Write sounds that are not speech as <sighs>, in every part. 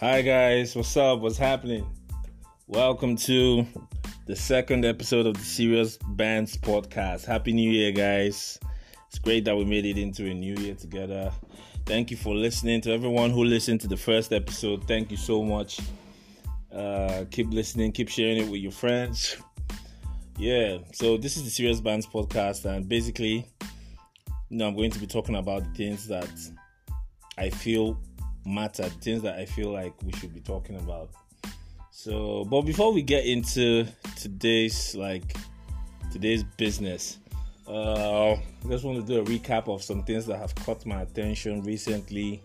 Hi guys, what's up? What's happening? Welcome to the second episode of the Serious Bands podcast. Happy New Year, guys. It's great that we made it into a new year together. Thank you for listening to everyone who listened to the first episode. Thank you so much. Uh, keep listening, keep sharing it with your friends. Yeah, so this is the Serious Bands podcast, and basically, you know, I'm going to be talking about the things that I feel matter, things that I feel like we should be talking about. So, but before we get into today's like today's business, uh, I just want to do a recap of some things that have caught my attention recently.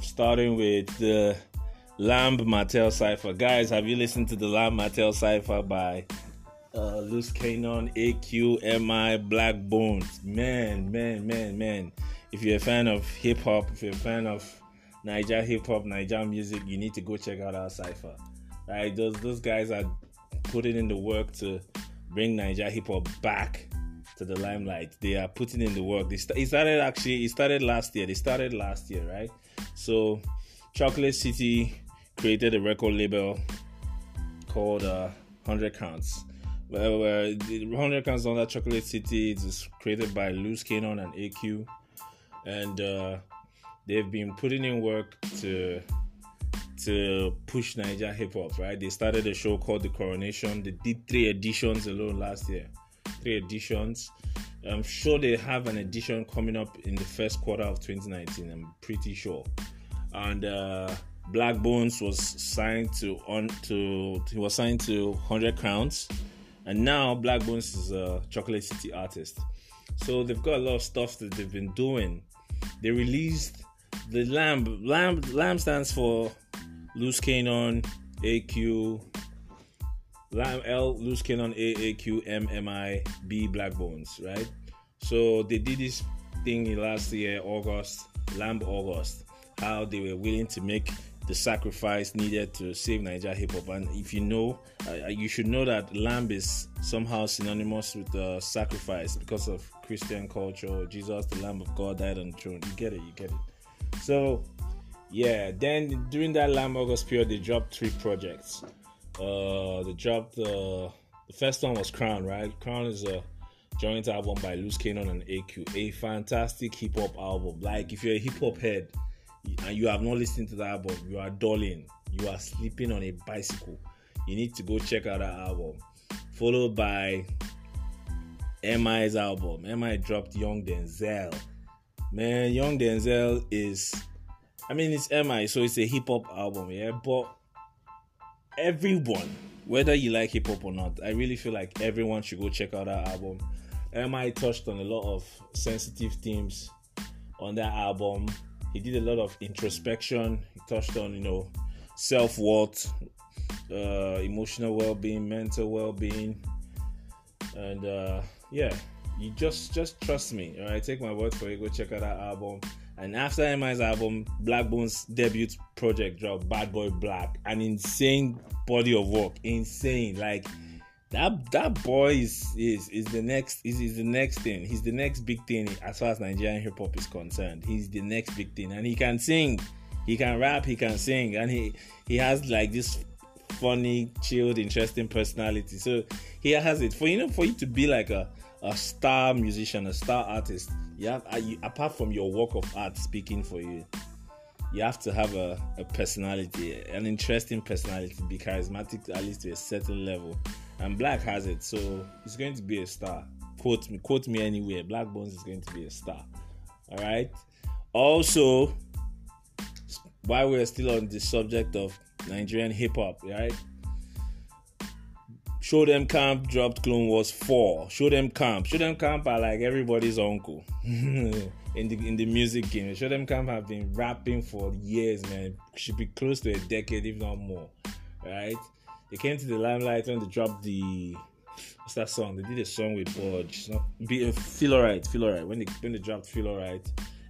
Starting with the Lamb Martell Cipher. Guys, have you listened to the Lamb Martell Cipher by uh, Loose Kaynon, AQMI, Blaqbonez? Man, man, man, man. If you're a fan of hip hop, if you're a fan of Naija hip hop, Naija music, you need to go check out our cipher. Right? Those those guys are putting in the work to bring Naija hip hop back to the limelight. They are putting in the work. They st- it started actually. It started last year. They started last year, right? So, Chocolate City created a record label called uh, 100 Crowns. Well, uh, the 100 Crowns under Chocolate City is created by Loose Kaynon and AQ, and uh, they've been putting in work to to push Naija hip hop. Right? They started a show called The Coronation. They did three editions alone last year. Three editions. I'm sure they have an edition coming up in the first quarter of 2019. I'm pretty sure. And uh, Blaqbonez was signed to on to he was signed to 100 Crowns, and now Blaqbonez is a Chocolate City artist. So they've got a lot of stuff that they've been doing. They released the Lamb. Lamb Lamb stands for Loose Kaynon AQ. Lamb L Loose Kaynon A A Q M M I B Black Bones, right? So they did this thing last year, August, Lamb August, how they were willing to make the sacrifice needed to save Naija hip hop. And if you know, uh, you should know that lamb is somehow synonymous with uh, sacrifice because of Christian culture. Jesus, the Lamb of God, died on the throne. You get it, you get it. So, yeah. Then during that Lamb August period, they dropped three projects. Uh, they dropped uh, the first one was Crown, right? Crown is a joint album by Loose Kaynon and AQ, a fantastic hip hop album. Like if you're a hip hop head and you have not listened to the album, you are dulling, you are sleeping on a bicycle. You need to go check out that album. Followed by MI's album. MI dropped Young Denzel. Man, Young Denzel is, I mean, it's MI, so it's a hip hop album, yeah. But everyone, whether you like hip hop or not, I really feel like everyone should go check out that album. MI touched on a lot of sensitive themes on that album he did a lot of introspection. He touched on, you know, self worth, uh, emotional well being, mental well being, and uh, yeah, you just just trust me. All right, take my word for it. Go check out that album. And after MI's album, Blaqbonez' debut project dropped, Bad Boy Black, an insane body of work, insane. Like that that boy is is is the next is, is the next thing. He's the next big thing as far as Nigerian hip hop is concerned. He's the next big thing, and he can sing, he can rap, he can sing, and he he has like this funny, chilled, interesting personality. So he has it for you know for you to be like a a star musician, a star artist. You have uh, you, apart from your work of art speaking for you, you have to have a, a personality, an interesting personality, be charismatic at least to a certain level and Black has it, so he's going to be a star. Quote me, quote me anywhere. Blaqbonez is going to be a star. All right. Also, while we're still on the subject of Nigerian hip hop, right? Show Dem Camp dropped Clone Wars 4. Show Dem Camp. Show Dem Camp are like everybody's uncle <laughs> in the in the music game. Show Dem Camp have been rapping for years, man. Should be close to a decade, if not more. Right? They came to the limelight when they dropped the what's that song? They did a song with Budge. Be uh, Feel Alright, Feel Alright. When they when they dropped Feel Alright,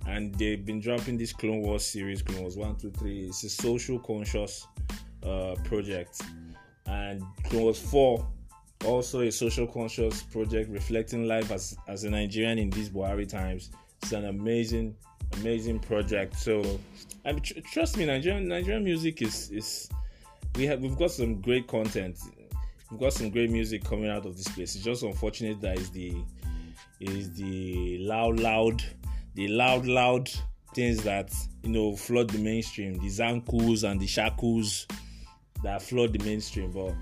and they've been dropping this Clone Wars series, Clone Wars one, two, three. It's a social conscious uh, project, and Wars four also a social conscious project reflecting life as as a Nigerian in these Buhari times. It's an amazing, amazing project. So, I mean, tr- trust me, Nigerian Nigerian music is is we have we've got some great content. We've got some great music coming out of this place. It's just unfortunate that is the is the loud, loud, the loud, loud things that you know flood the mainstream. The Zankus and the Shakus that flood the mainstream, but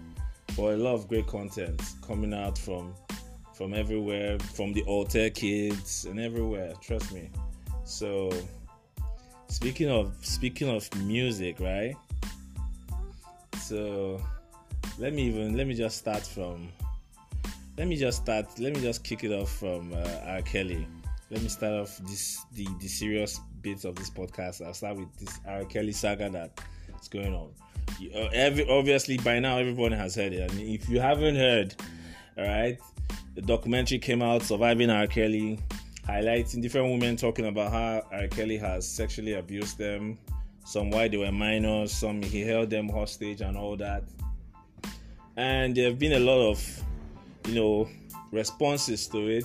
for a lot of great content coming out from from everywhere, from the altar kids and everywhere. Trust me. So speaking of speaking of music, right? So let me even let me just start from let me just start let me just kick it off from uh, R. Kelly. Let me start off this the the serious bits of this podcast. I'll start with this R. Kelly saga that's going on. Uh, every, obviously by now everyone has heard it. And if you haven't heard, all right, the documentary came out, Surviving R. Kelly, highlighting different women talking about how R. Kelly has sexually abused them. Some why they were minors, some he held them hostage and all that. And there have been a lot of, you know, responses to it.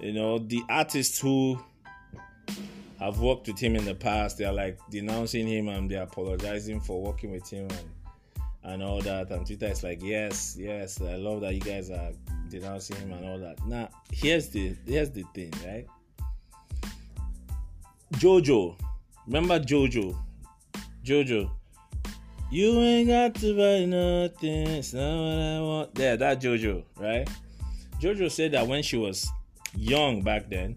You know, the artists who have worked with him in the past. They're like denouncing him and they're apologizing for working with him and and all that. And Twitter is like, yes, yes, I love that you guys are denouncing him and all that. Now, here's the here's the thing, right? Jojo, remember Jojo? Jojo, you ain't got to buy nothing. It's not what I want. There, that Jojo, right? Jojo said that when she was young back then,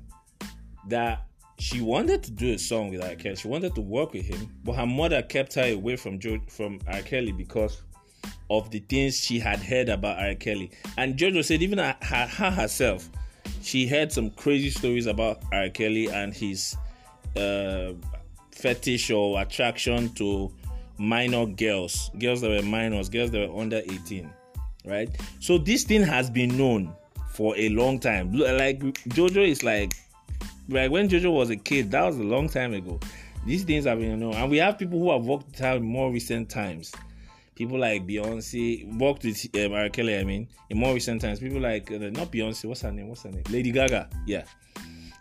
that she wanted to do a song with R. Kelly. She wanted to work with him, but her mother kept her away from jo- from R. Kelly because of the things she had heard about R. Kelly. And Jojo said even her, her herself, she heard some crazy stories about R. Kelly and his uh, fetish or attraction to minor girls, girls that were minors, girls that were under 18, right? So this thing has been known for a long time. Like Jojo is like like when Jojo was a kid, that was a long time ago. These things have been known, and we have people who have worked in more recent times. People like Beyonce worked with R. Kelly. I mean, in more recent times, people like uh, not Beyonce. What's her name? What's her name? Lady Gaga. Yeah,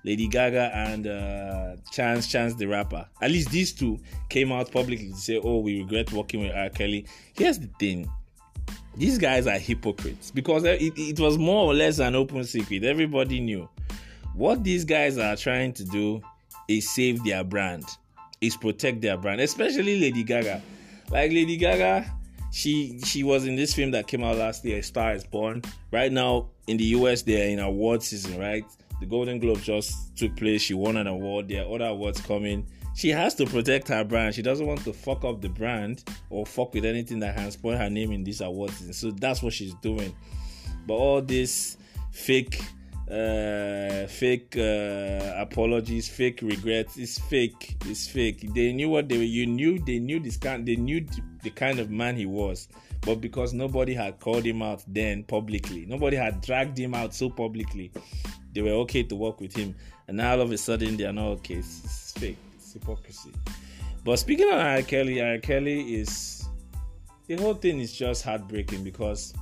Lady Gaga and uh, Chance Chance the rapper. At least these two came out publicly to say, "Oh, we regret working with R. Kelly." Here's the thing: these guys are hypocrites because it, it was more or less an open secret. Everybody knew what these guys are trying to do is save their brand, is protect their brand, especially Lady Gaga. Like Lady Gaga, she she was in this film that came out last year, Star is Born. Right now in the US, they're in award season, right? The Golden Globe just took place. She won an award. There are other awards coming. She has to protect her brand. She doesn't want to fuck up the brand or fuck with anything that can spoil her name in this award season. So that's what she's doing. But all this fake uh, fake uh, apologies, fake regrets. It's fake. It's fake. They knew what they were. You knew they knew this kind. They knew the kind of man he was, but because nobody had called him out then publicly, nobody had dragged him out so publicly, they were okay to work with him. And now all of a sudden they are not okay. It's, it's fake. It's hypocrisy. But speaking of R. Kelly, R. Kelly is the whole thing is just heartbreaking because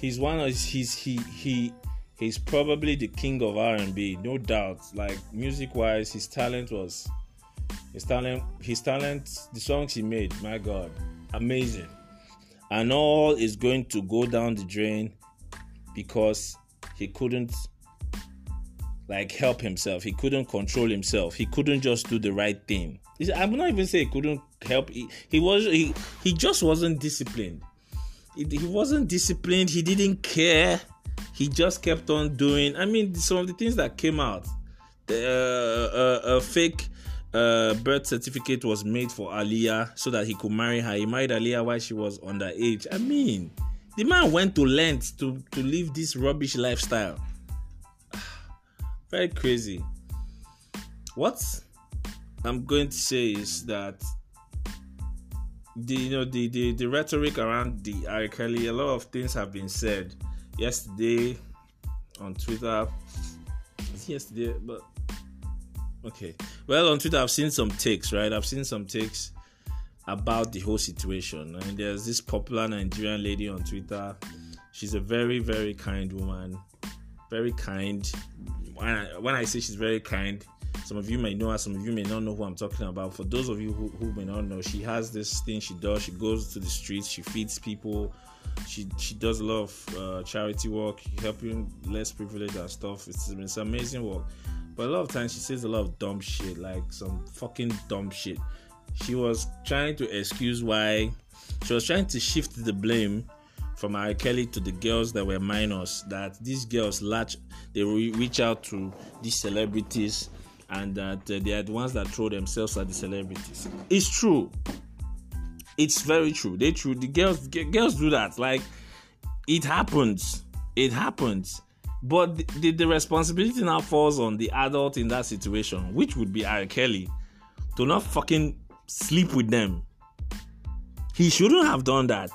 he's one of he's he he he's probably the king of R&B, no doubt. Like music wise, his talent was his talent his talent the songs he made, my god, amazing. And all is going to go down the drain because he couldn't like help himself. He couldn't control himself. He couldn't just do the right thing. I'm not even say he couldn't help. He, he was he, he just wasn't disciplined he wasn't disciplined. He didn't care. He just kept on doing. I mean, some of the things that came out. The, uh, uh, a fake uh, birth certificate was made for Aaliyah so that he could marry her. He married Aaliyah while she was underage. I mean, the man went to lengths to to live this rubbish lifestyle. <sighs> Very crazy. What I'm going to say is that the you know the, the the rhetoric around the R. Kelly, a lot of things have been said yesterday on Twitter. Yesterday, but okay. Well, on Twitter, I've seen some takes. Right, I've seen some takes about the whole situation. And there's this popular Nigerian lady on Twitter. She's a very very kind woman, very kind. When I, when I say she's very kind, Some of you may know her, some of you may not know who I'm talking about. For those of you who, who may not know, she has this thing she does. She goes to the streets, she feeds people, she she does a lot of uh, charity work, helping less privileged and stuff. It's, it's amazing work. But a lot of times she says a lot of dumb shit, like some fucking dumb shit. She was trying to excuse why she was trying to shift the blame from R. Kelly to the girls that were minors. That these girls latch, they re- reach out to these celebrities, and that uh, they are the ones that throw themselves at the celebrities. It's true. It's very true. They true. The girls, g- girls do that. Like it happens. It happens. But the, the, the, responsibility now falls on the adult in that situation, which would be R. Kelly, to not fucking sleep with them. He shouldn't have done that.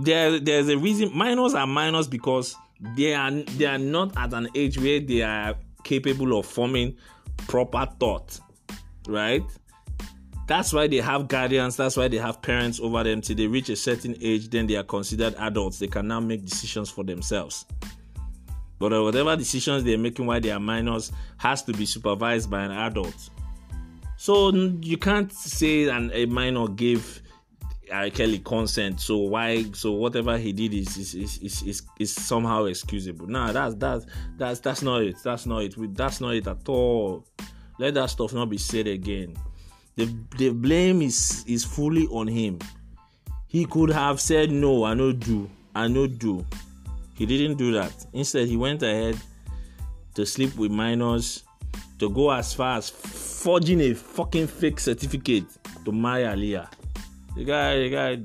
There, there's a reason. Minors are minors because they are they are not at an age where they are capable of forming proper thought, right? That's why they have guardians. That's why they have parents over them till they reach a certain age. Then they are considered adults. They can now make decisions for themselves. But uh, whatever decisions they're making while they are minors has to be supervised by an adult. So you can't say an, a minor gave R. Kelly consent. So why? So whatever he did is is, is is, is, is somehow excusable. Nah, that's that's that's that's not it. That's not it. We, That's not it at all. Let that stuff not be said again. The the blame is is fully on him. He could have said no, I no do, I no do. He didn't do that. Instead, he went ahead to sleep with minors, to go as far as forging a fucking fake certificate to marry Aaliyah. The guy, the guy.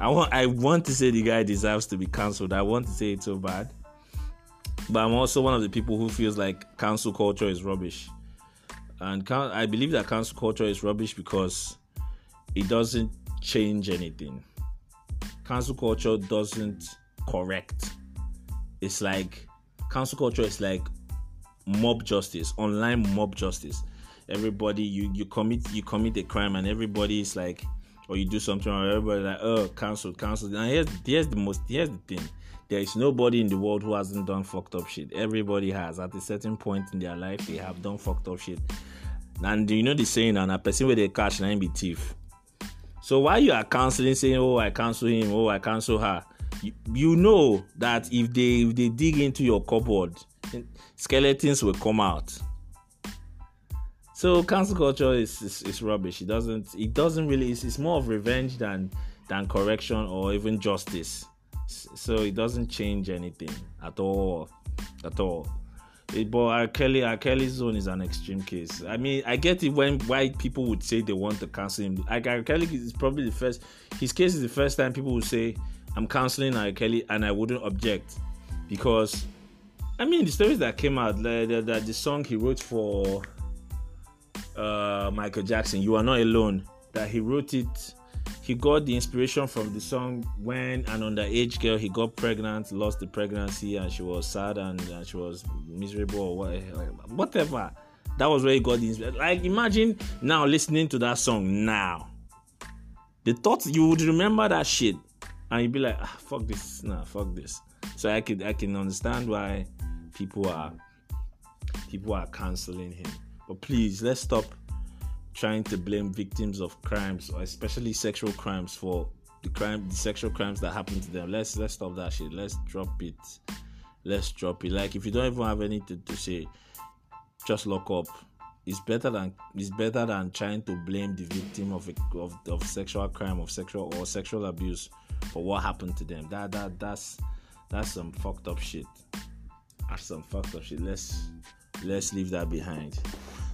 I want, I want to say the guy deserves to be cancelled. I want to say it so bad, but I'm also one of the people who feels like cancel culture is rubbish, and I believe that cancel culture is rubbish because it doesn't change anything. Cancel culture doesn't correct. It's like cancel culture is like mob justice, online mob justice. Everybody you you commit you commit a crime and everybody is like or you do something or everybody like oh cancel cancel. And here's here's the most here's the thing. There is nobody in the world who hasn't done fucked up shit. Everybody has at a certain point in their life they have done fucked up shit. And you know the saying and a person with a cash and be thief. So while you are counseling saying, Oh, I cancel him, oh I cancel her, you, know that if they if they dig into your cupboard, skeletons will come out. So cancel culture is, is, is rubbish. It doesn't it doesn't really it's, it's more of revenge than than correction or even justice. So it doesn't change anything at all, at all. It, but R. Kelly, R. Kelly's zone is an extreme case. I mean, I get it when why people would say they want to cancel him. Like R. Kelly is probably the first. His case is the first time people would say I'm canceling R. Kelly and I wouldn't object because I mean the stories that came out that the, the, the, song he wrote for uh, Michael Jackson, "You Are Not Alone," that he wrote it. He got the inspiration from the song when an underage girl he got pregnant, lost the pregnancy, and she was sad and, and she was miserable or whatever. That was where he got the inspiration. Like imagine now listening to that song now. The thought you would remember that shit and you'd be like, ah, fuck this, nah, fuck this. So I could I can understand why people are people are canceling him. But please let's stop trying to blame victims of crimes or especially sexual crimes for the crime the sexual crimes that happen to them. Let's let's stop that shit. Let's drop it. Let's drop it. Like if you don't even have anything to say, just lock up. It's better than it's better than trying to blame the victim of a, of, of sexual crime of sexual or sexual abuse for what happened to them. That that that's that's some fucked up shit. That's some fucked up shit. Let's let's leave that behind.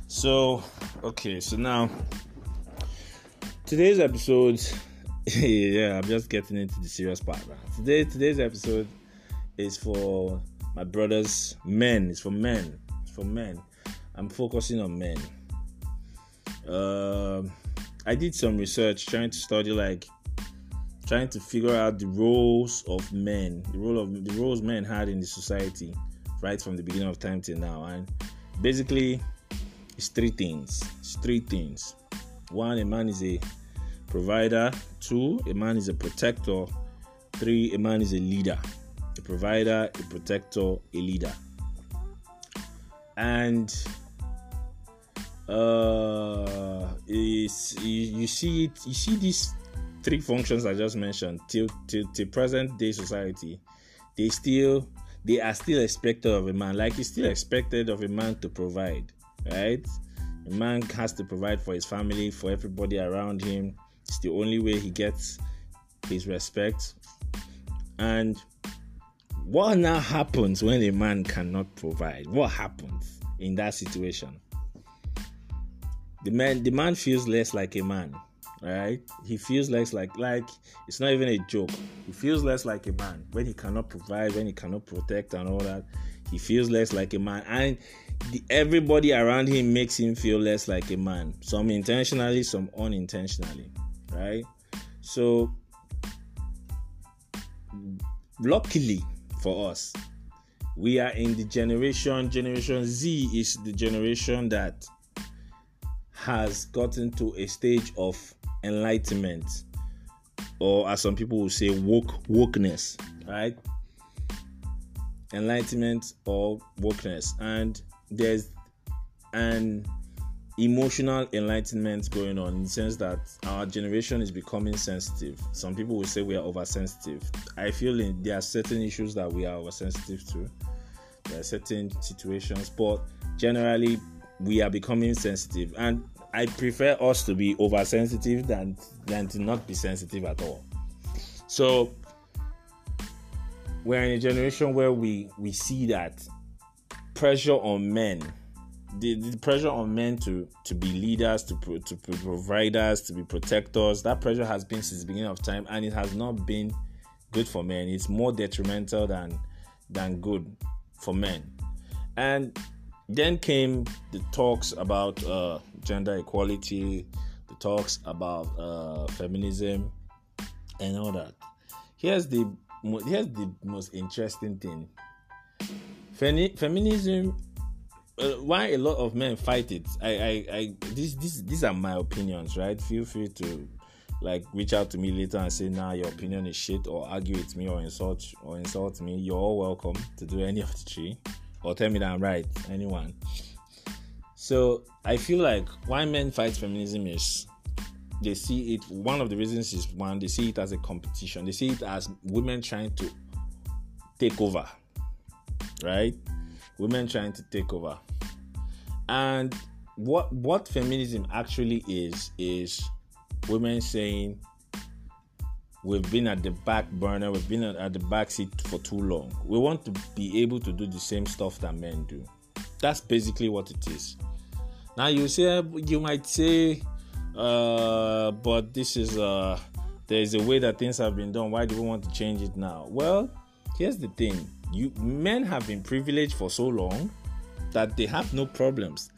So okay, so now today's episode <laughs> yeah, I'm just getting into the serious part now. Today today's episode is for my brothers, men. It's for men. It's for men. I'm focusing on men. Uh, I did some research trying to study like trying to figure out the roles of men, the role of the roles men had in the society, right from the beginning of time till now. And basically, it's three things. It's three things. One, a man is a provider. Two, a man is a protector. Three, a man is a leader. A provider, a protector, a leader. and uh, is you, you see it, you see these three functions I just mentioned till till, till present day society, they still they are still expected of a man. Like it's still expected of a man to provide, right? A man has to provide for his family, for everybody around him. It's the only way he gets his respect. And what now happens when a man cannot provide? What happens in that situation? The man the man feels less like a man right? He feels less like like it's not even a joke. He feels less like a man when he cannot provide, when he cannot protect, and all that. He feels less like a man, and the, everybody around him makes him feel less like a man. Some intentionally, some unintentionally, right? So, luckily for us, we are in the generation. Generation Z is the generation that has gotten to a stage of enlightenment, or as some people will say, woke wokeness, right? Enlightenment or wokeness, and there's an emotional enlightenment going on in the sense that our generation is becoming sensitive. Some people will say we are oversensitive. I feel in, there are certain issues that we are oversensitive to. There are certain situations, but generally we are becoming sensitive. And I prefer us to be oversensitive than than to not be sensitive at all. So we're in a generation where we we see that pressure on men the, the pressure on men to to be leaders to pro, to be providers to be protectors that pressure has been since the beginning of time and it has not been good for men it's more detrimental than than good for men and then came the talks about uh, gender equality, the talks about uh, feminism, and all that. Here's the here's the most interesting thing. Femi- feminism. Uh, why a lot of men fight it? I, I, I, this, this, these are my opinions, right? Feel free to like reach out to me later and say, "Nah, your opinion is shit," or argue with me, or insult, or insult me. You're all welcome to do any of the three or tell me that I'm right. Anyone. So I feel like why men fight feminism is they see it. One of the reasons is one they see it as a competition. They see it as women trying to take over, right? Women trying to take over, and what what feminism actually is is women saying we've been at the back burner, we've been at the back seat for too long. We want to be able to do the same stuff that men do. That's basically what it is. Now you say you might say, uh, but this is uh, there is a way that things have been done. Why do we want to change it now? Well, here's the thing: you men have been privileged for so long that they have no problems.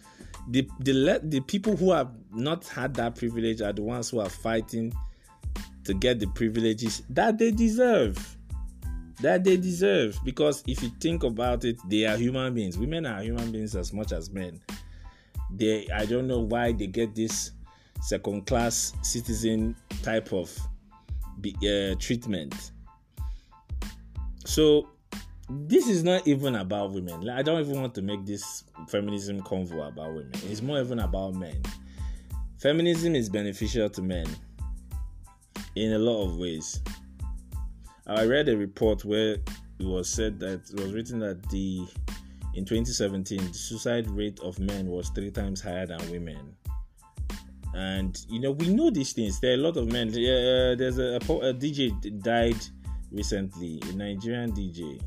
The the the people who have not had that privilege are the ones who are fighting to get the privileges that they deserve. That they deserve. Because if you think about it, they are human beings. Women are human beings as much as men. They I don't know why they get this second class citizen type of uh, treatment. So this is not even about women. I don't even want to make this feminism convo about women. It's more even about men. Feminism is beneficial to men in a lot of ways. I read a report where it was said that it was written that the in 2017 the suicide rate of men was three times higher than women. And you know we know these things. There are a lot of men. Uh, there's a, a, a, DJ died recently, a Nigerian DJ.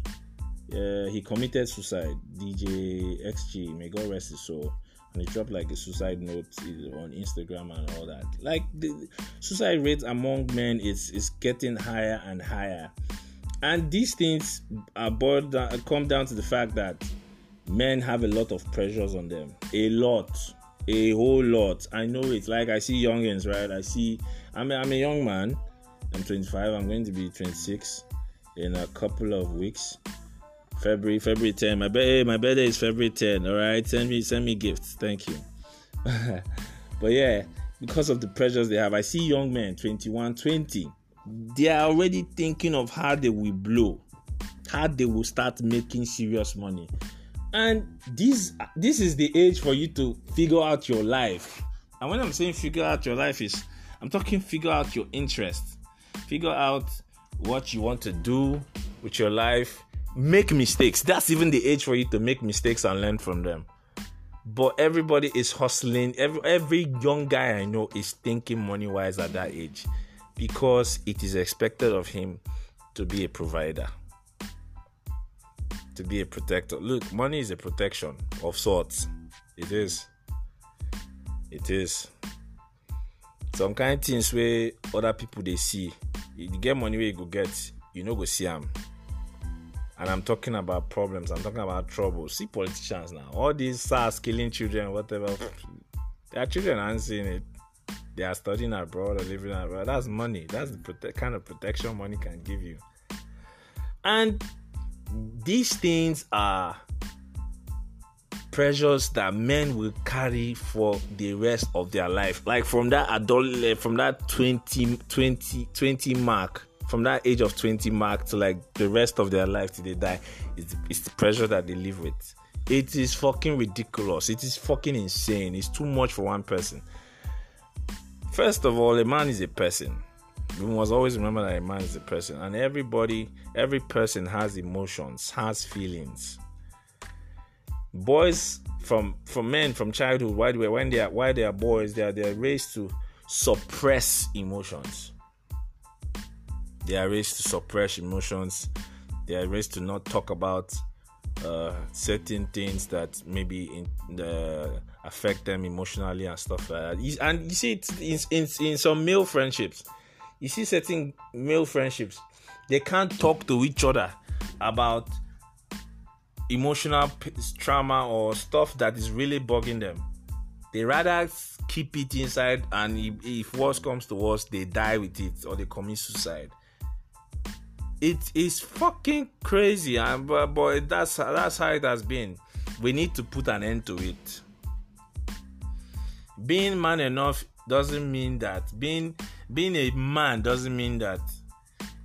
Uh, he committed suicide. DJ XG, may God rest his soul and he dropped like a suicide note eh, on Instagram and all that. Like the suicide rate among men is is getting higher and higher, and these things are boiled down, come down to the fact that men have a lot of pressures on them, a lot, a whole lot. I know it. Like I see youngins, right? I see. I'm a, I'm a young man. I'm 25. I'm going to be 26 in a couple of weeks February, February 10. My birthday, my birthday is February 10. All right, send me, send me gifts. Thank you. <laughs> but yeah, because of the pressures they have, I see young men, 21, 20. They are already thinking of how they will blow, how they will start making serious money. And this this is the age for you to figure out your life. And when I'm saying figure out your life is I'm talking figure out your interest. Figure out what you want to do with your life. Make mistakes. That's even the age for you to make mistakes and learn from them. But everybody is hustling. Every every young guy I know is thinking money wise at that age because it is expected of him to be a provider, to be a protector. Look, money is a protection of sorts. It is. It is. Some kind of things where other people they see, you get money where you go get, you know go see them. And I'm talking about problems. I'm talking about trouble. See politicians now. All these SARS killing children, whatever. Their children aren't seeing it. They are studying abroad or living abroad. That's money. That's the prote- kind of protection money can give you. And these things are pressures that men will carry for the rest of their life. Like from that adult, from that 20, 20, 20 mark from that age of 20 mark to like the rest of their life till they die it's, it's the pressure that they live with. It is fucking ridiculous. It is fucking insane. It's too much for one person. First of all a man is a person. We must always remember that a man is a person. And everybody every person has emotions has feelings. Boys from from men from childhood why when they are why they are boys they are they are raised to suppress emotions they are raised to suppress emotions. They are raised to not talk about uh, certain things that maybe in affect them emotionally and stuff like that. And you see it in, in, in some male friendships. You see certain male friendships, they can't talk to each other about emotional trauma or stuff that is really bugging them. They rather keep it inside, and if, if worse comes to worse, they die with it or they commit suicide it is fucking crazy and but, but that's that's how it has been. We need to put an end to it. Being man enough doesn't mean that being being a man doesn't mean that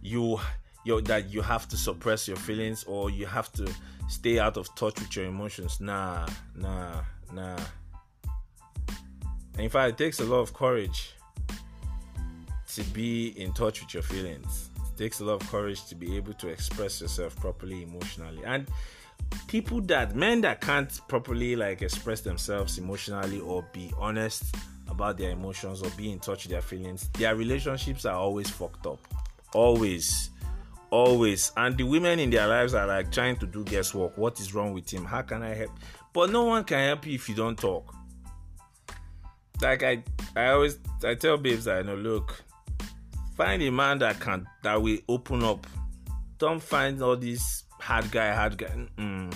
you you that you have to suppress your feelings or you have to stay out of touch with your emotions. Nah nah nah. In fact it takes a lot of courage to be in touch with your feelings takes a lot of courage to be able to express yourself properly emotionally. And people that men that can't properly like express themselves emotionally or be honest about their emotions or be in touch with their feelings their relationships are always fucked up. Always. Always. And the women in their lives are like trying to do guesswork. What is wrong with him? How can i help? But no one can help you if you don't talk. Like i i always i tell babes that i know look Find a man that can that will open up. Don't find all these hard guy, hard guy. Mm-mm.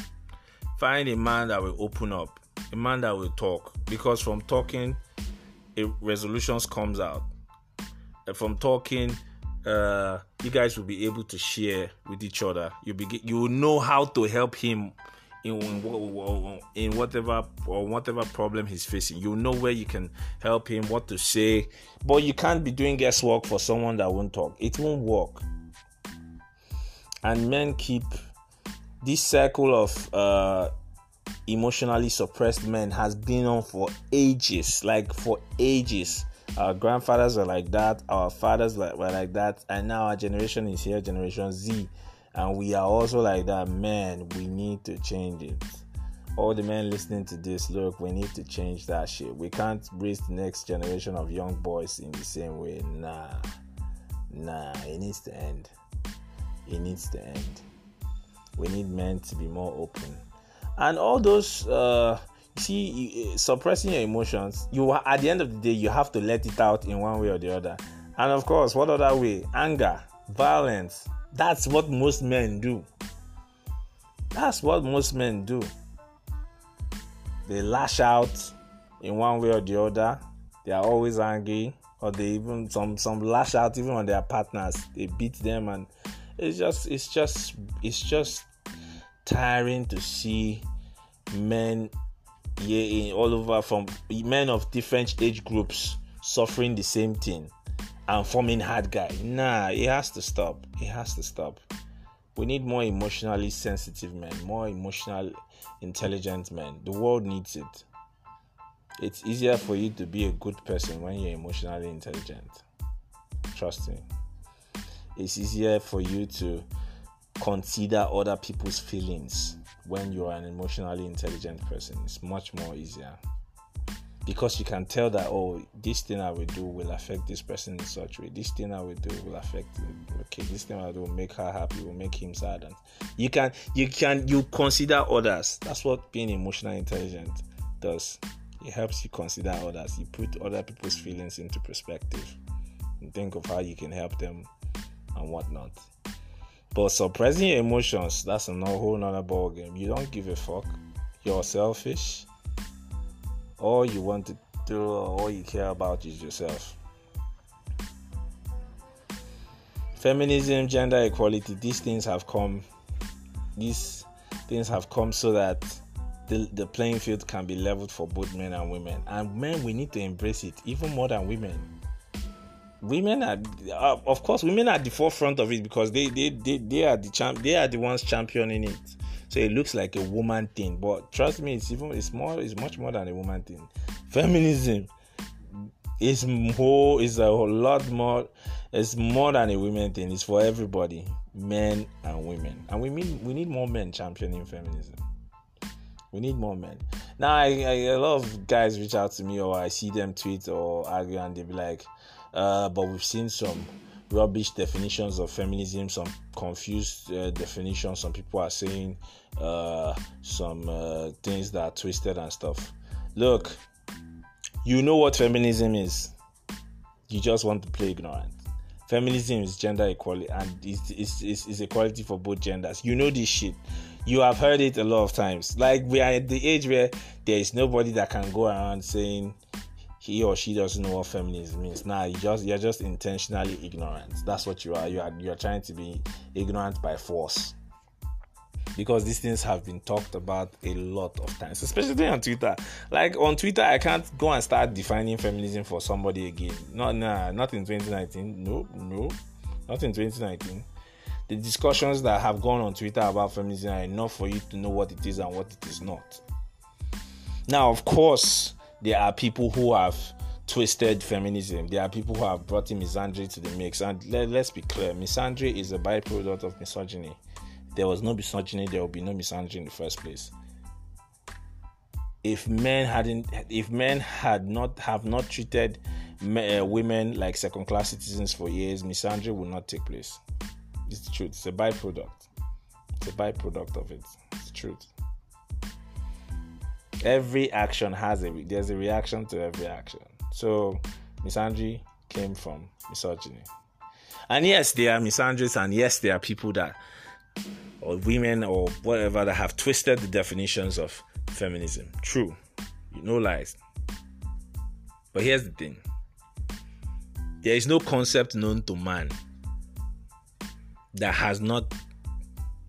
Find a man that will open up. A man that will talk. Because from talking, a resolutions comes out. And from talking, uh, you guys will be able to share with each other. You'll be you will know how to help him in in whatever or whatever problem he's facing. You know where you can help him, what to say, but you can't be doing guesswork for someone that won't talk. It won't work. And men keep this cycle of uh, emotionally suppressed men has been on for ages, like for ages. Our grandfathers were like that, our fathers were like that, and now our generation is here, Generation Z and we are also like that man we need to change it. All the men listening to this look we need to change that shit. We can't raise the next generation of young boys in the same way. Nah nah it needs to end. It needs to end. We need men to be more open. And all those uh see suppressing your emotions you at the end of the day you have to let it out in one way or the other. And of course what other way? Anger violence that's what most men do. That's what most men do. They lash out in one way or the other. They are always angry, or they even some some lash out even on their partners. They beat them, and it's just it's just it's just tiring to see men yeah all over from men of different age groups suffering the same thing and forming hard guy. Nah, it has to stop. It has to stop. We need more emotionally sensitive men, more emotional intelligent men. The world needs it. It's easier for you to be a good person when you're emotionally intelligent. Trust me. It's easier for you to consider other people's feelings when you're an emotionally intelligent person. It's much more easier because you can tell that oh this thing i will do will affect this person in such way. This thing i will do will affect okay this thing i do will make her happy will make him sad. And you can you can you consider others. That's what being emotionally intelligent does. It helps you consider others. You put other people's feelings into perspective. And think of how you can help them and whatnot. But suppressing your emotions that's a whole nother ball game you don't give a fuck. You're selfish all you want to do all you care about is yourself. Feminism, gender equality, these things have come these things have come so that the, the playing field can be leveled for both men and women. And men, we need to embrace it even more than women. Women are, uh, of course, women are at the forefront of it because they they, they, they are the champ, they are the ones championing it. So it looks like a woman thing, but trust me, it's even it's more it's much more than a woman thing. Feminism is more is a lot more. It's more than a women thing. It's for everybody, men and women, and we mean we need more men championing feminism. We need more men. Now, I, I, a lot of guys reach out to me, or I see them tweet or argue, and they be like, uh, "But we've seen some rubbish definitions of feminism, some confused uh, definitions. Some people are saying uh, some uh, things that are twisted and stuff. Look, you know what feminism is. You just want to play ignorant. Feminism is gender equality and it's, it's, it's, it's equality for both genders. You know this shit. You have heard it a lot of times. Like we are at the age where there is nobody that can go around saying he or she doesn't know what feminism means. Nah, you just you're just intentionally ignorant. That's what you are. You are you're trying to be ignorant by force. Because these things have been talked about a lot of times, especially on Twitter. Like on Twitter, I can't go and start defining feminism for somebody again. No, nah, not in 2019. No, no, not in 2019. The discussions that have gone on Twitter about feminism are enough for you to know what it is and what it is not. Now, of course, there are people who have twisted feminism. There are people who have brought in misandry to the mix. And let, us be clear misandry is a byproduct of misogyny. There was no misogyny, there will be no misandry in the first place. If men hadn't, if men had not have not treated uh, women like second-class citizens for years, misandry would not take place. It's the truth. It's a byproduct. It's a byproduct of it. It's the truth every action has a there's a reaction to every action. So misandry came from misogyny. And yes, there are misandries, and yes, there are people that or women or whatever that have twisted the definitions of feminism. True. No lies. But here's the thing. There is no concept known to man that has not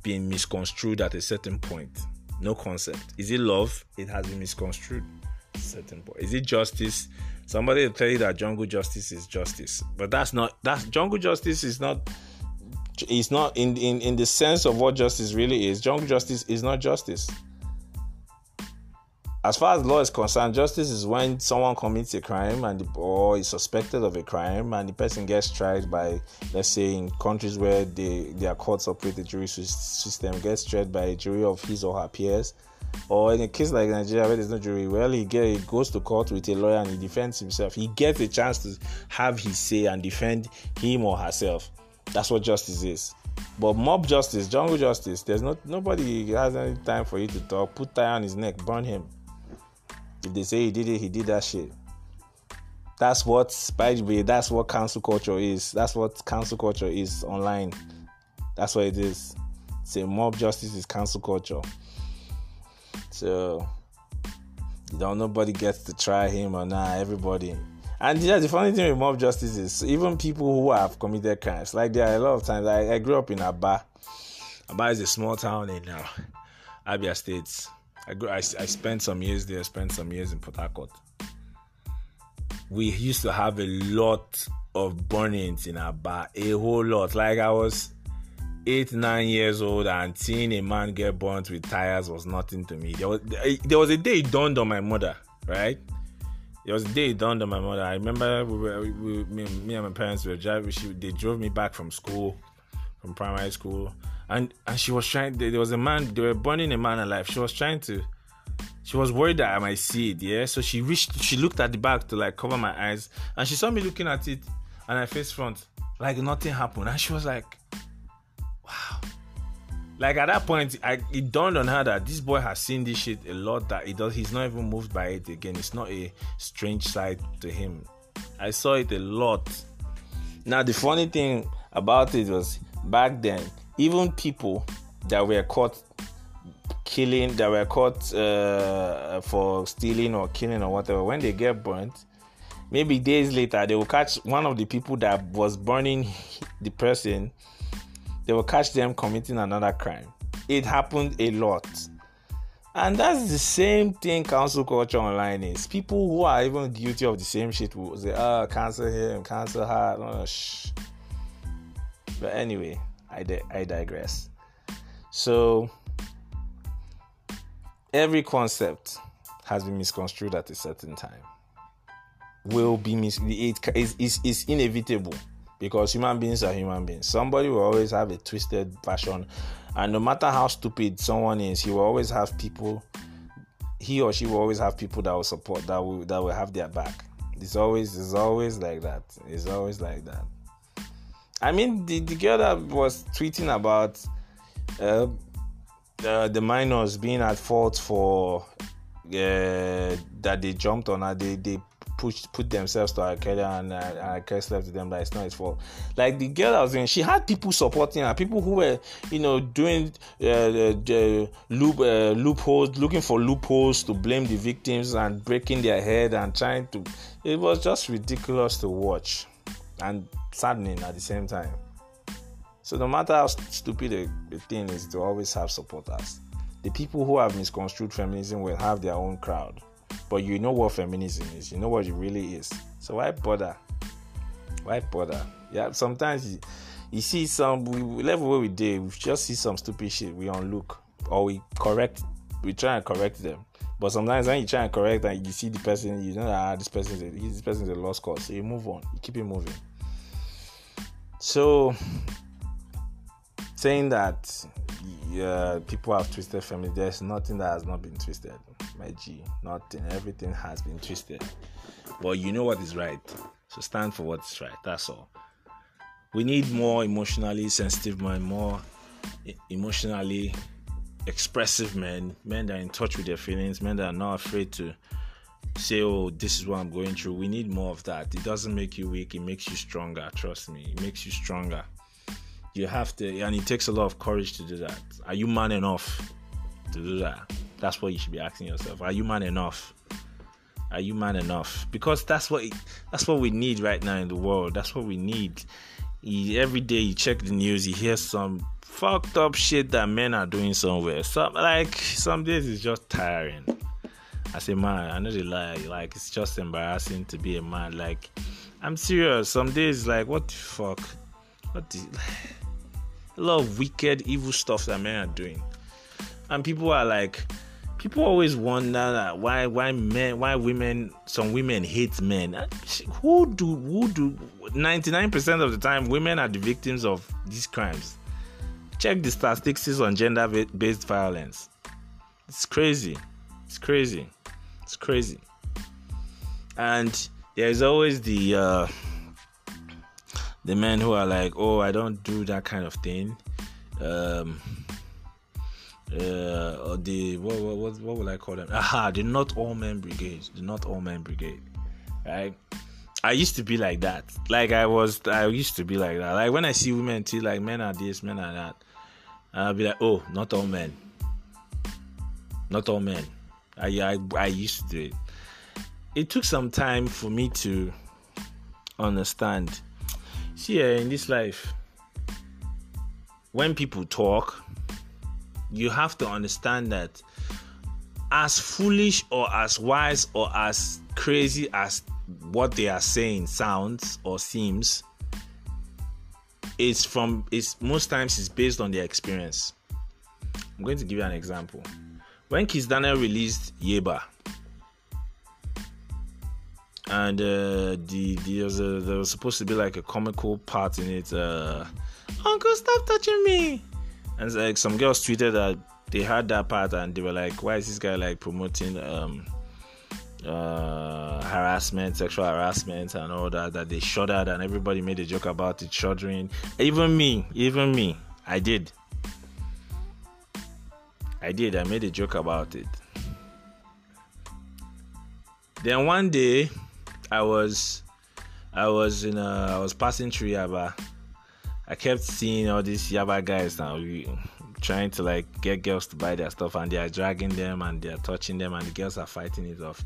been misconstrued at a certain point no concept. Is it love? It has been misconstrued. Certain point. Is it justice? Somebody will tell you that jungle justice is justice, but that's not. That's jungle justice is not. It's not in in in the sense of what justice really is. Jungle justice is not justice as far as law is concerned, justice is when someone commits a crime and the, or is suspected of a crime and the person gets tried by, let's say, in countries where they, their courts operate the jury system, gets tried by a jury of his or her peers. Or in a case like Nigeria where there's no jury, well, he, get, he goes to court with a lawyer and he defends himself. He gets a chance to have his say and defend him or herself. That's what justice is. But mob justice, jungle justice, there's not nobody has any time for you to talk. Put tie on his neck, burn him. If they say he did it, he did that shit. That's what, by the way, that's what cancel culture is. That's what cancel culture is online. That's what it is. Say mob justice is cancel culture. So you don't nobody gets to try him or not. Everybody. And yeah, the funny thing with mob justice is even people who have committed crimes, like there are a lot of times. I, I grew up in Aba. Aba is a small town in uh, Abia State. I, go, I, I spent some years there, I spent some years in Port Harcourt. We used to have a lot of burnings in our bar, a whole lot. Like I was, eight, nine years old and seeing a man get burnt with tires was nothing to me. There was there was a day it dawned on my mother, right? There was a day it dawned on my mother. I remember we were, we, me, me, and my parents were driving. She, they drove me back from school, from primary school, and and she was trying. There was a man. They were burning a man alive. She was trying to. She was worried that I might see it. Yeah, so she reached. She looked at the back to like cover my eyes, and she saw me looking at it, and I face front, like nothing happened, and she was like, "Wow." Like at that point, I, it dawned on her that this boy has seen this shit a lot. That he does, he's not even moved by it again. It's not a strange sight to him. I saw it a lot. Now the funny thing about it was back then, even people that were caught killing, that were caught uh, for stealing or killing or whatever, when they get burnt, maybe days later they will catch one of the people that was burning the person they will catch them committing another crime. It happened a lot. And that's the same thing cancel culture online is. People who are even guilty of the same shit will say, oh, cancel him, cancel her. Shh. But anyway, I, di- I digress. So, every concept has been misconstrued at a certain time. Will be mis- it is, is, is inevitable because human beings are human beings. Somebody will always have a twisted version, and no matter how stupid someone is, he will always have people. He or she will always have people that will support that will that will have their back. It's always it's always like that. It's always like that. I mean, the, the girl that was tweeting about uh, uh, the minors being at fault for uh, that they jumped on her, they they push put themselves to Al and uh, Al slept with them that it's not his fault. Like the girl I was in, she had people supporting her, people who were you know doing uh, uh, loop uh, loopholes, looking for loopholes to blame the victims and breaking their head and trying to. It was just ridiculous to watch and saddening at the same time. So no matter how stupid a, a thing is, to always have supporters. The people who have misconstrued feminism will have their own crowd but you know what feminism is, you know what it really is. So why bother? Why bother? Yeah, sometimes you, you see some we level where we did, we just see some stupid shit, we unlook or we correct, we try and correct them. But sometimes when you try and correct and you see the person, you know ah, this person is a, this person is a lost cause, so you move on, you keep it moving. So saying that yeah, people have twisted family, there's nothing that has not been twisted my G. Nothing. Everything has been twisted. But you know what is right. So stand for what is right. That's all. We need more emotionally sensitive men, more emotionally expressive men, men that are in touch with their feelings, men that are not afraid to say, Oh, this is what I'm going through. We need more of that. It doesn't make you weak, it makes you stronger. Trust me, it makes you stronger. You have to, and it takes a lot of courage to do that. Are you man enough to do that? That's what you should be asking yourself. Are you man enough? Are you man enough? Because that's what that's what we need right now in the world. That's what we need. Every day you check the news, you hear some fucked up shit that men are doing somewhere. Some like some days it's just tiring. As a man, I know they lie. Like it's just embarrassing to be a man. Like I'm serious. Some days like what the fuck? What the <sighs> a lot of wicked, evil stuff that men are doing, and people are like people always wonder why why men why women some women hate men who do who do 99% of the time women are the victims of these crimes check the statistics on gender based violence it's crazy it's crazy it's crazy and there's always the uh, the men who are like oh i don't do that kind of thing um, uh, or the what, what what I call them? Aha, the not all men brigade, the not all men brigade, right? I used to be like that. Like I was, I used to be like that. Like when I see women, see like men are this, men are that, I'll be like, oh, not all men, not all men. I I I used to do it. It took some time for me to understand. See, uh, in this life, when people talk, you have to understand that as foolish or as wise or as crazy as what they are saying sounds or seems, is from is most times is based on their experience. I'm going to give you an example. When Kiss Daniel released Yeba, and uh, the, the there, was a, there was supposed to be like a comical part in it. Uh, Uncle, stop touching me! And like some girls tweeted that they had that part and they were like, "Why is this guy like promoting um, uh, harassment, sexual harassment, and all that?" That they shuddered and everybody made a joke about it, shuddering. Even me, even me, I did. I did. I made a joke about it. Then one day, I was I was in a, I was passing through Yaba. I kept seeing all these Yaba guys now trying to like get girls to buy their stuff and they are dragging them and they are touching them and the girls are fighting it off.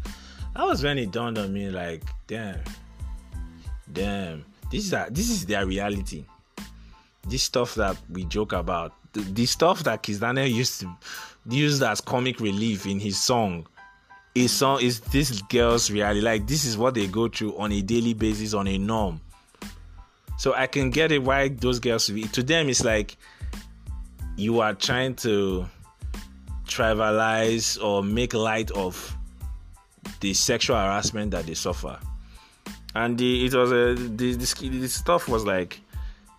That was when it dawned on me like, damn, damn, this is a, this is their reality. This stuff that we joke about, the, the stuff that Kiss Daniel used to use as comic relief in his song is song is this girl's reality. Like this is what they go through on a daily basis, on a norm. So I can get it why those girls to them it's like you are trying to trivialize or make light of the sexual harassment that they suffer. And the, it was a the, the, the stuff was like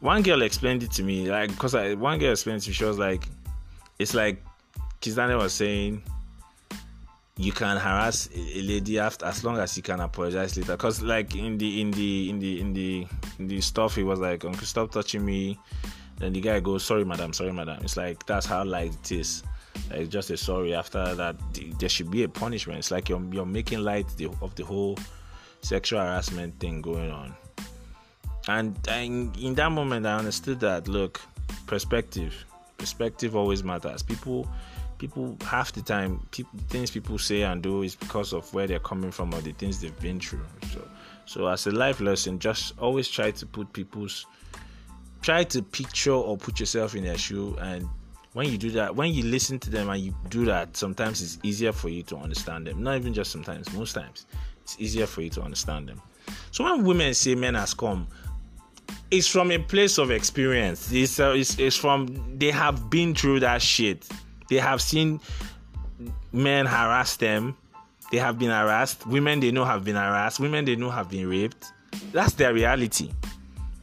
one girl explained it to me like because one girl explained to me she was like it's like Kiss Daniel was saying you can harass a lady after as long as you can apologize later. Because like in the in the in the in the in the stuff he was like uncle stop touching me. Then the guy goes sorry madam sorry madam. It's like that's how light it is like just a sorry after that. There should be a punishment. It's like you're, you're making light of the whole sexual harassment thing going on. And, and in that moment i understood that look perspective. Perspective always matters. People people half the time people, things people say and do is because of where they're coming from or the things they've been through. So so as a life lesson just always try to put people's try to picture or put yourself in their shoe and when you do that when you listen to them and you do that sometimes it's easier for you to understand them not even just sometimes most times it's easier for you to understand them so when women say men has come it's from a place of experience it's, uh, it's, it's from they have been through that shit they have seen men harass them. They have been harassed. Women they know have been harassed. Women they know have been raped. That's their reality.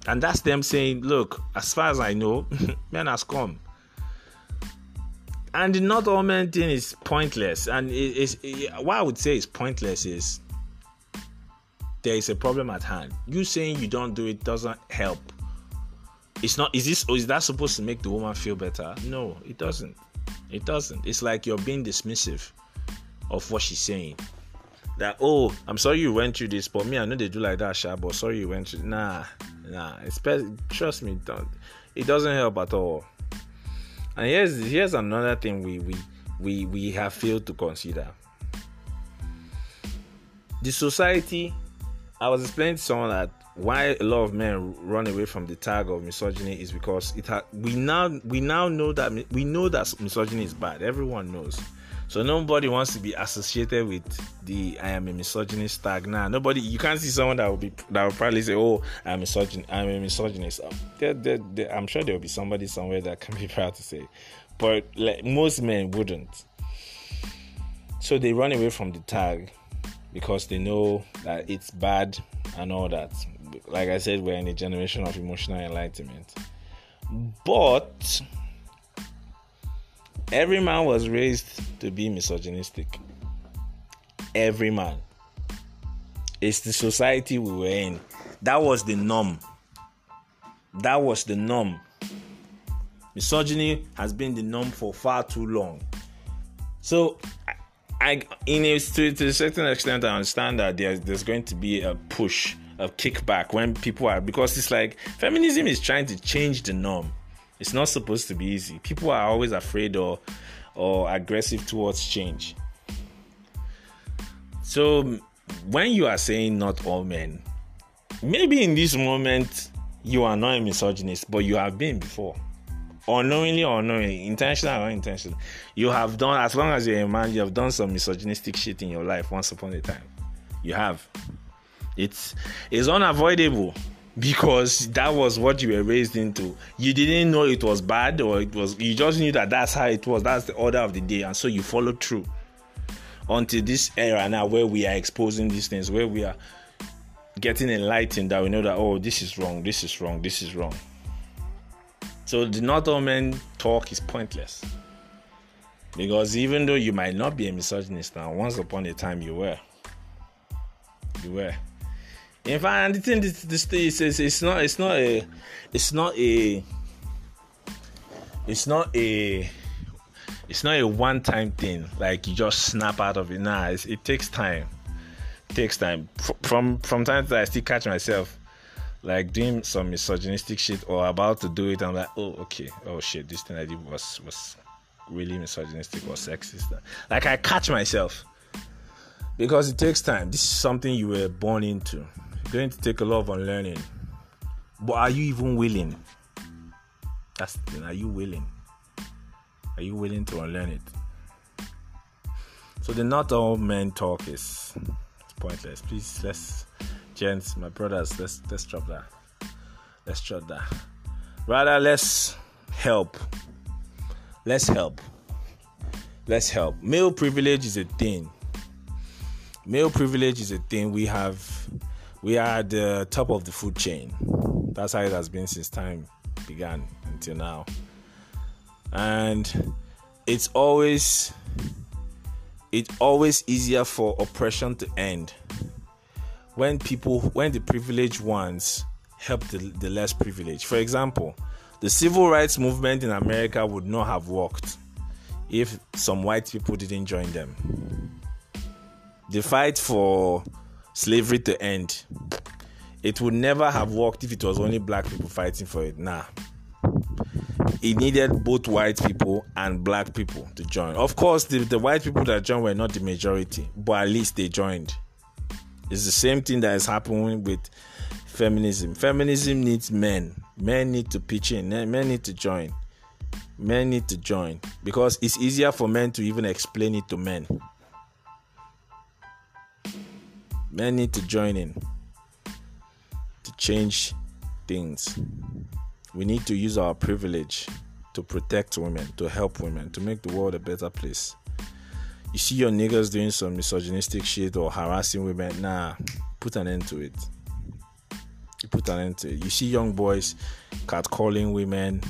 And that's them saying, look, as far as I know, <laughs> men has come. And the not all men thing is pointless. And it, it, what I would say is pointless is there is a problem at hand. You saying you don't do it doesn't help. It's not. Is this? Or is that supposed to make the woman feel better? No, it doesn't. It doesn't. It's like you're being dismissive of what she's saying. That oh, I'm sorry you went through this, but me I know they do like that, sha. But sorry you went through. Nah, nah. It's best, trust me, don't. It doesn't help at all. And here's here's another thing we we we we have failed to consider. The society. I was explaining to someone that why a lot of men run away from the tag of misogyny is because it ha- we now we now know that we know that misogyny is bad. Everyone knows. So nobody wants to be associated with the I am a misogynist tag. Now nobody you can't see someone that will be that will probably say, Oh, I'm misogyn I'm a misogynist. Um, they're, they're, they're, I'm sure there will be somebody somewhere that can be <laughs> proud to say. But like most men wouldn't. So they run away from the tag because they know that it's bad and all that like I said, we're in a generation of emotional enlightenment. But every man was raised to be misogynistic. Every man. It's the society we were in. That was the norm. That was the norm. Misogyny has been the norm for far too long. So, I, in a to, to a certain extent, I understand that there's there's going to be a push a kickback when people are because it's like feminism is trying to change the norm. It's not supposed to be easy. People are always afraid or or aggressive towards change. So when you are saying not all men, maybe in this moment you are not a misogynist, but you have been before. Unknowingly or unknowingly, intentional or unintentional. You have done as long as you're a man, you have done some misogynistic shit in your life once upon a time. You have. It's it's unavoidable. Because that was what you were raised into. You didn't know it was bad or it was you just knew that that's how it was. That's the order of the day, and so you followed through until this era now where we are exposing these things, where we are getting enlightened that we know that oh this is wrong, this is wrong, this is wrong. So the not all men talk is pointless. Because even though you might not be a misogynist now, once upon a time you were. You were. In fact, the thing this, this thing is, it's not it's not a it's not a it's not a it's not a one time thing like you just snap out of it. Nah, it takes time. It takes time. From from time to time, I still catch myself like doing some misogynistic shit or about to do it. I'm like, oh okay, oh shit, this thing I did was was really misogynistic or sexist. Like I catch myself because it takes time. This is something you were born into going to take a lot of unlearning. But are you even willing? That's the thing. Are you willing? Are you willing to unlearn it? So the not all men talk is pointless. Please let's gents, my brothers, let's let's drop that. Let's drop that. Rather let's help. Let's help. Let's help. Male privilege is a thing. Male privilege is a thing we have we are at the top of the food chain. That's how it has been since time began until now. And it's always it's always easier for oppression to end when people when the privileged ones help the, the less privileged. For example, the civil rights movement in America would not have worked if some white people didn't join them. The fight for slavery to end. It would never have worked if it was only black people fighting for it. Nah. It needed both white people and black people to join. Of course, the, the white people that joined were not the majority, but at least they joined. It's the same thing that is happening with feminism. Feminism needs men. Men need to pitch in. Men need to join. Men need to join because it's easier for men to even explain it to men. Men need to join in to change things. We need to use our privilege to protect women, to help women, to make the world a better place. You see your niggas doing some misogynistic shit or harassing women, nah, put an end to it. You put an end to it. You see young boys catcalling women,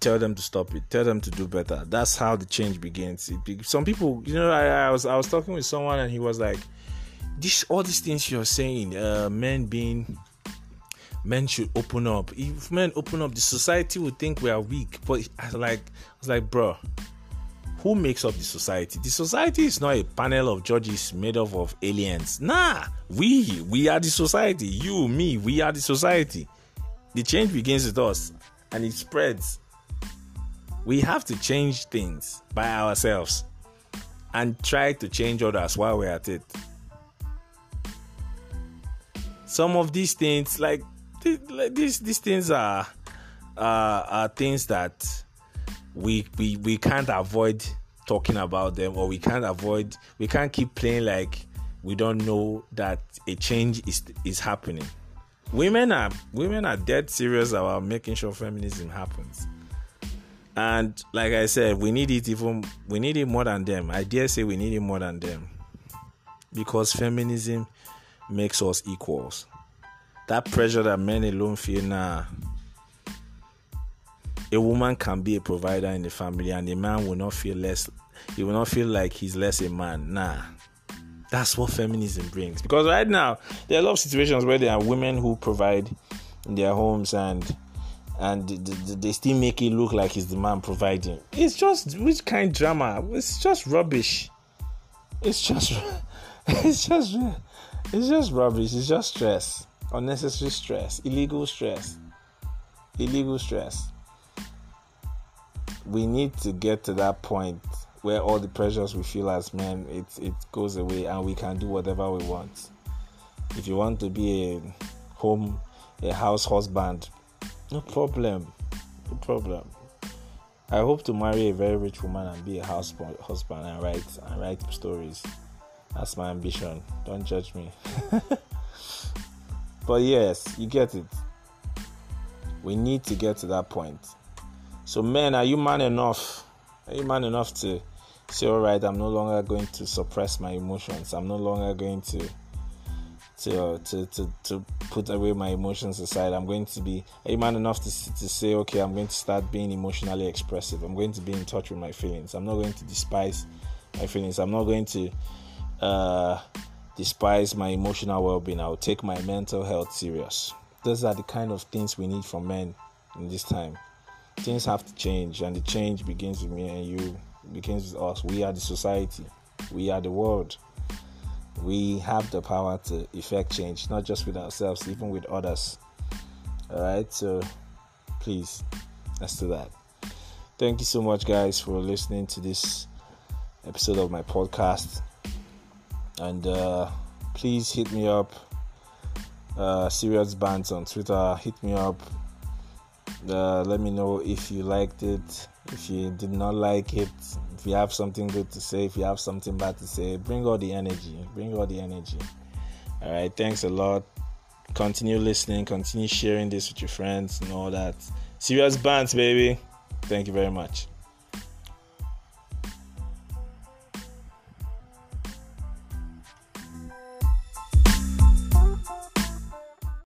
tell them to stop it tell them to do better that's how the change begins some people you know I, I was i was talking with someone and he was like this all these things you're saying, uh, men being men should open up. If men open up, the society would think we are weak. But I was like, I was like, bro, who makes up the society? The society is not a panel of judges made up of aliens. Nah, we we are the society. You, me, we are the society. The change begins with us, and it spreads. We have to change things by ourselves and try to change others while we're at it some of these things like these these things are uh, are things that we we we can't avoid talking about them or we can't avoid we can't keep playing like we don't know that a change is is happening. Women are women are dead serious about making sure feminism happens. And like i said we need it even we need it more than them. I dare say we need it more than them. Because feminism makes us equals. That pressure that men alone feel now. A woman can be a provider in the family, and a man will not feel less. He will not feel like he's less a man. Nah, that's what feminism brings. Because right now there are a lot of situations where there are women who provide in their homes and and they still make it look like it's the man providing. It's just which kind of drama? It's just rubbish. It's just <laughs> it's just it's just rubbish. It's just stress. Unnecessary stress. Illegal stress. Illegal stress. We need to get to that point where all the pressures we feel as men it it goes away and we can do whatever we want. If you want to be a home a house husband, no problem. No problem. I hope to marry a very rich woman and be a house husband and write and write stories. That's my ambition. Don't judge me. <laughs> But yes, you get it. We need to get to that point. So, men, are you man enough? Are you man enough to say, all right, I'm no longer going to suppress my emotions. I'm no longer going to to, to, to, to put away my emotions aside. I'm going to be a man enough to, to say, okay, I'm going to start being emotionally expressive. I'm going to be in touch with my feelings. I'm not going to despise my feelings. I'm not going to uh, despise my emotional well being. I'll take my mental health serious. Those are the kind of things we need from men in this time. Things have to change, and the change begins with me and you, begins with us. We are the society, we are the world we have the power to effect change, not just with ourselves, even with others. All right, so please, let's do that. Thank you so much, guys, for listening to this episode of my podcast. And uh, please hit me up, uh, Serious Bands on Twitter. Hit me up. Uh, let me know if you liked it, if you did not like it, if you have something good to say, if you have something bad to say, bring all the energy. Bring all the energy. All right. Thanks a lot. Continue listening. Continue sharing this with your friends and all that. Serious bands, baby. Thank you very much.